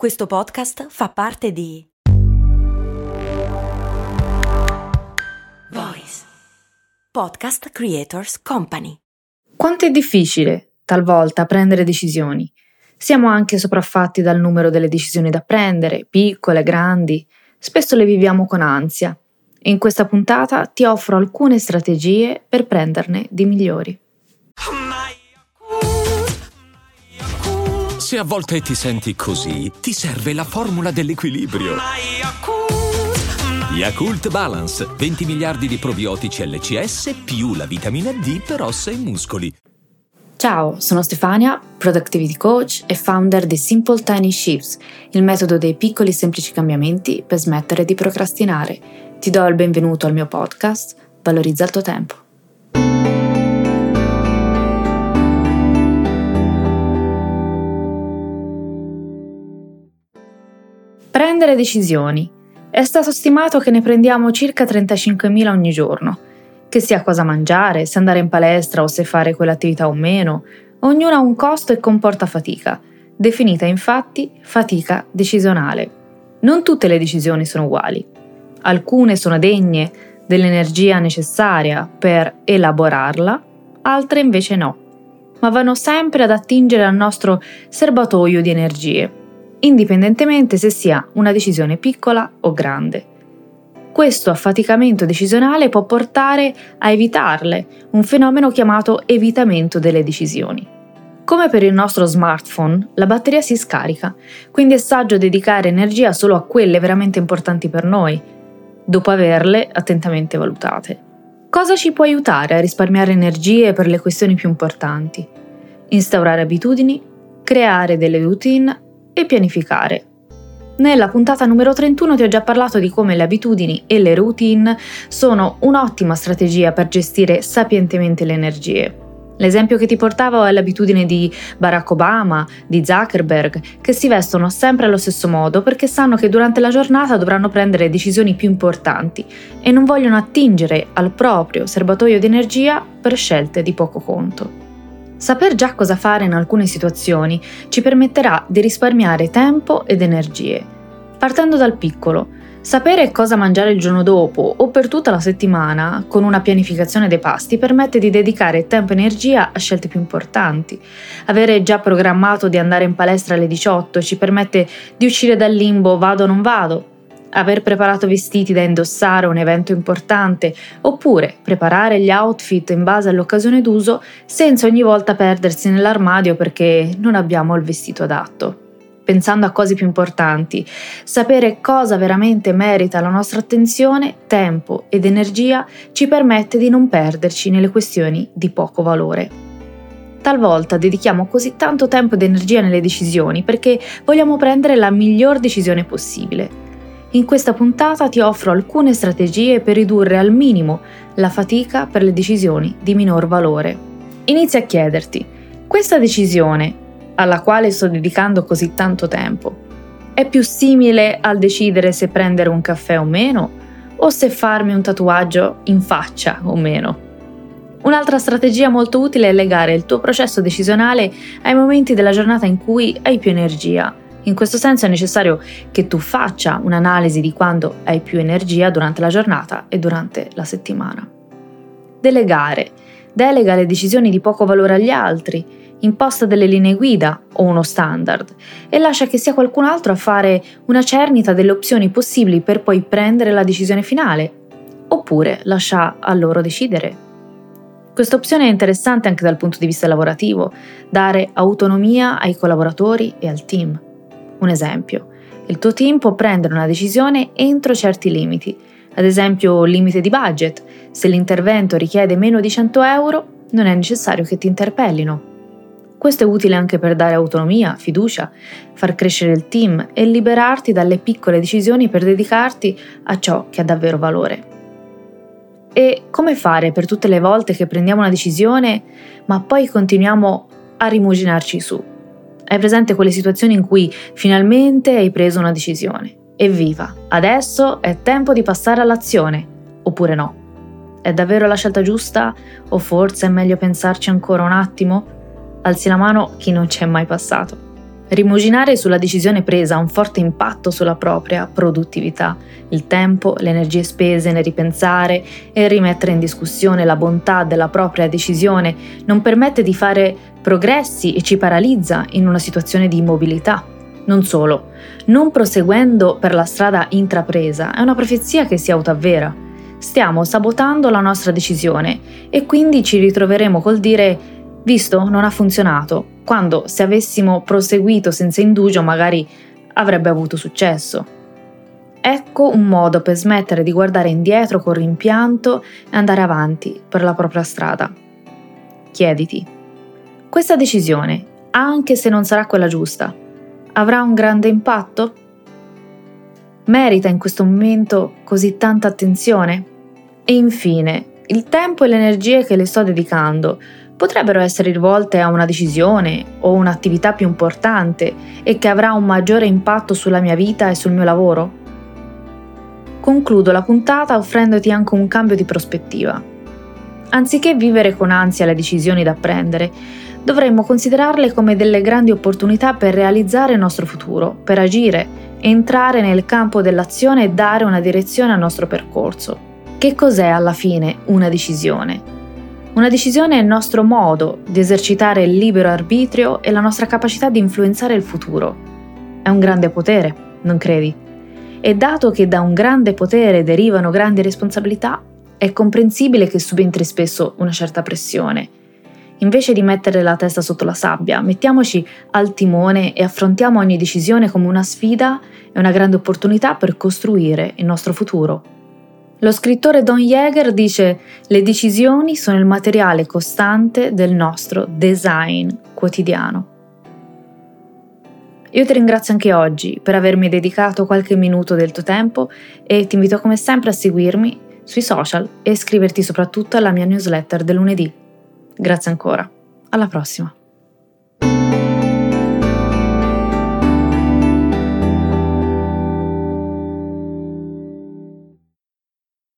Questo podcast fa parte di Voice Podcast Creators Company. Quanto è difficile, talvolta, prendere decisioni. Siamo anche sopraffatti dal numero delle decisioni da prendere, piccole, grandi. Spesso le viviamo con ansia. In questa puntata ti offro alcune strategie per prenderne di migliori. Se a volte ti senti così, ti serve la formula dell'equilibrio. Yakult Balance, 20 miliardi di probiotici LCS più la vitamina D per ossa e muscoli. Ciao, sono Stefania, Productivity Coach e founder di Simple Tiny Shifts, il metodo dei piccoli semplici cambiamenti per smettere di procrastinare. Ti do il benvenuto al mio podcast, Valorizza il tuo tempo. Prendere decisioni. È stato stimato che ne prendiamo circa 35.000 ogni giorno. Che sia cosa mangiare, se andare in palestra o se fare quell'attività o meno, ognuna ha un costo e comporta fatica, definita infatti fatica decisionale. Non tutte le decisioni sono uguali. Alcune sono degne dell'energia necessaria per elaborarla, altre invece no, ma vanno sempre ad attingere al nostro serbatoio di energie indipendentemente se sia una decisione piccola o grande. Questo affaticamento decisionale può portare a evitarle, un fenomeno chiamato evitamento delle decisioni. Come per il nostro smartphone, la batteria si scarica, quindi è saggio dedicare energia solo a quelle veramente importanti per noi, dopo averle attentamente valutate. Cosa ci può aiutare a risparmiare energie per le questioni più importanti? Instaurare abitudini, creare delle routine e pianificare. Nella puntata numero 31 ti ho già parlato di come le abitudini e le routine sono un'ottima strategia per gestire sapientemente le energie. L'esempio che ti portavo è l'abitudine di Barack Obama, di Zuckerberg, che si vestono sempre allo stesso modo perché sanno che durante la giornata dovranno prendere decisioni più importanti e non vogliono attingere al proprio serbatoio di energia per scelte di poco conto. Saper già cosa fare in alcune situazioni ci permetterà di risparmiare tempo ed energie. Partendo dal piccolo, sapere cosa mangiare il giorno dopo o per tutta la settimana con una pianificazione dei pasti permette di dedicare tempo e energia a scelte più importanti. Avere già programmato di andare in palestra alle 18 ci permette di uscire dal limbo vado o non vado, aver preparato vestiti da indossare a un evento importante, oppure preparare gli outfit in base all'occasione d'uso senza ogni volta perdersi nell'armadio perché non abbiamo il vestito adatto. Pensando a cose più importanti, sapere cosa veramente merita la nostra attenzione, tempo ed energia ci permette di non perderci nelle questioni di poco valore. Talvolta dedichiamo così tanto tempo ed energia nelle decisioni perché vogliamo prendere la miglior decisione possibile in questa puntata ti offro alcune strategie per ridurre al minimo la fatica per le decisioni di minor valore. Inizia a chiederti, questa decisione, alla quale sto dedicando così tanto tempo, è più simile al decidere se prendere un caffè o meno, o se farmi un tatuaggio in faccia o meno? Un'altra strategia molto utile è legare il tuo processo decisionale ai momenti della giornata in cui hai più energia in questo senso è necessario che tu faccia un'analisi di quando hai più energia durante la giornata e durante la settimana. Delegare. Delega le decisioni di poco valore agli altri, imposta delle linee guida o uno standard e lascia che sia qualcun altro a fare una cernita delle opzioni possibili per poi prendere la decisione finale, oppure lascia a loro decidere. Questa opzione è interessante anche dal punto di vista lavorativo, dare autonomia ai collaboratori e al team. Un esempio, il tuo team può prendere una decisione entro certi limiti, ad esempio limite di budget. Se l'intervento richiede meno di 100 euro, non è necessario che ti interpellino. Questo è utile anche per dare autonomia, fiducia, far crescere il team e liberarti dalle piccole decisioni per dedicarti a ciò che ha davvero valore. E come fare per tutte le volte che prendiamo una decisione, ma poi continuiamo a rimuginarci su? Hai presente quelle situazioni in cui finalmente hai preso una decisione? Evviva, adesso è tempo di passare all'azione, oppure no? È davvero la scelta giusta o forse è meglio pensarci ancora un attimo? Alzi la mano chi non ci è mai passato. Rimuginare sulla decisione presa ha un forte impatto sulla propria produttività. Il tempo, le energie spese nel ripensare e rimettere in discussione la bontà della propria decisione non permette di fare progressi e ci paralizza in una situazione di immobilità. Non solo, non proseguendo per la strada intrapresa è una profezia che si autoavvera. Stiamo sabotando la nostra decisione e quindi ci ritroveremo col dire Visto, non ha funzionato, quando se avessimo proseguito senza indugio magari avrebbe avuto successo. Ecco un modo per smettere di guardare indietro con rimpianto e andare avanti per la propria strada. Chiediti, questa decisione, anche se non sarà quella giusta, avrà un grande impatto? Merita in questo momento così tanta attenzione? E infine, il tempo e le energie che le sto dedicando potrebbero essere rivolte a una decisione o un'attività più importante e che avrà un maggiore impatto sulla mia vita e sul mio lavoro? Concludo la puntata offrendoti anche un cambio di prospettiva. Anziché vivere con ansia le decisioni da prendere, dovremmo considerarle come delle grandi opportunità per realizzare il nostro futuro, per agire, entrare nel campo dell'azione e dare una direzione al nostro percorso. Che cos'è alla fine una decisione? Una decisione è il nostro modo di esercitare il libero arbitrio e la nostra capacità di influenzare il futuro. È un grande potere, non credi? E dato che da un grande potere derivano grandi responsabilità, è comprensibile che subentri spesso una certa pressione. Invece di mettere la testa sotto la sabbia, mettiamoci al timone e affrontiamo ogni decisione come una sfida e una grande opportunità per costruire il nostro futuro. Lo scrittore Don Jäger dice le decisioni sono il materiale costante del nostro design quotidiano. Io ti ringrazio anche oggi per avermi dedicato qualche minuto del tuo tempo e ti invito come sempre a seguirmi sui social e iscriverti soprattutto alla mia newsletter del lunedì. Grazie ancora. Alla prossima.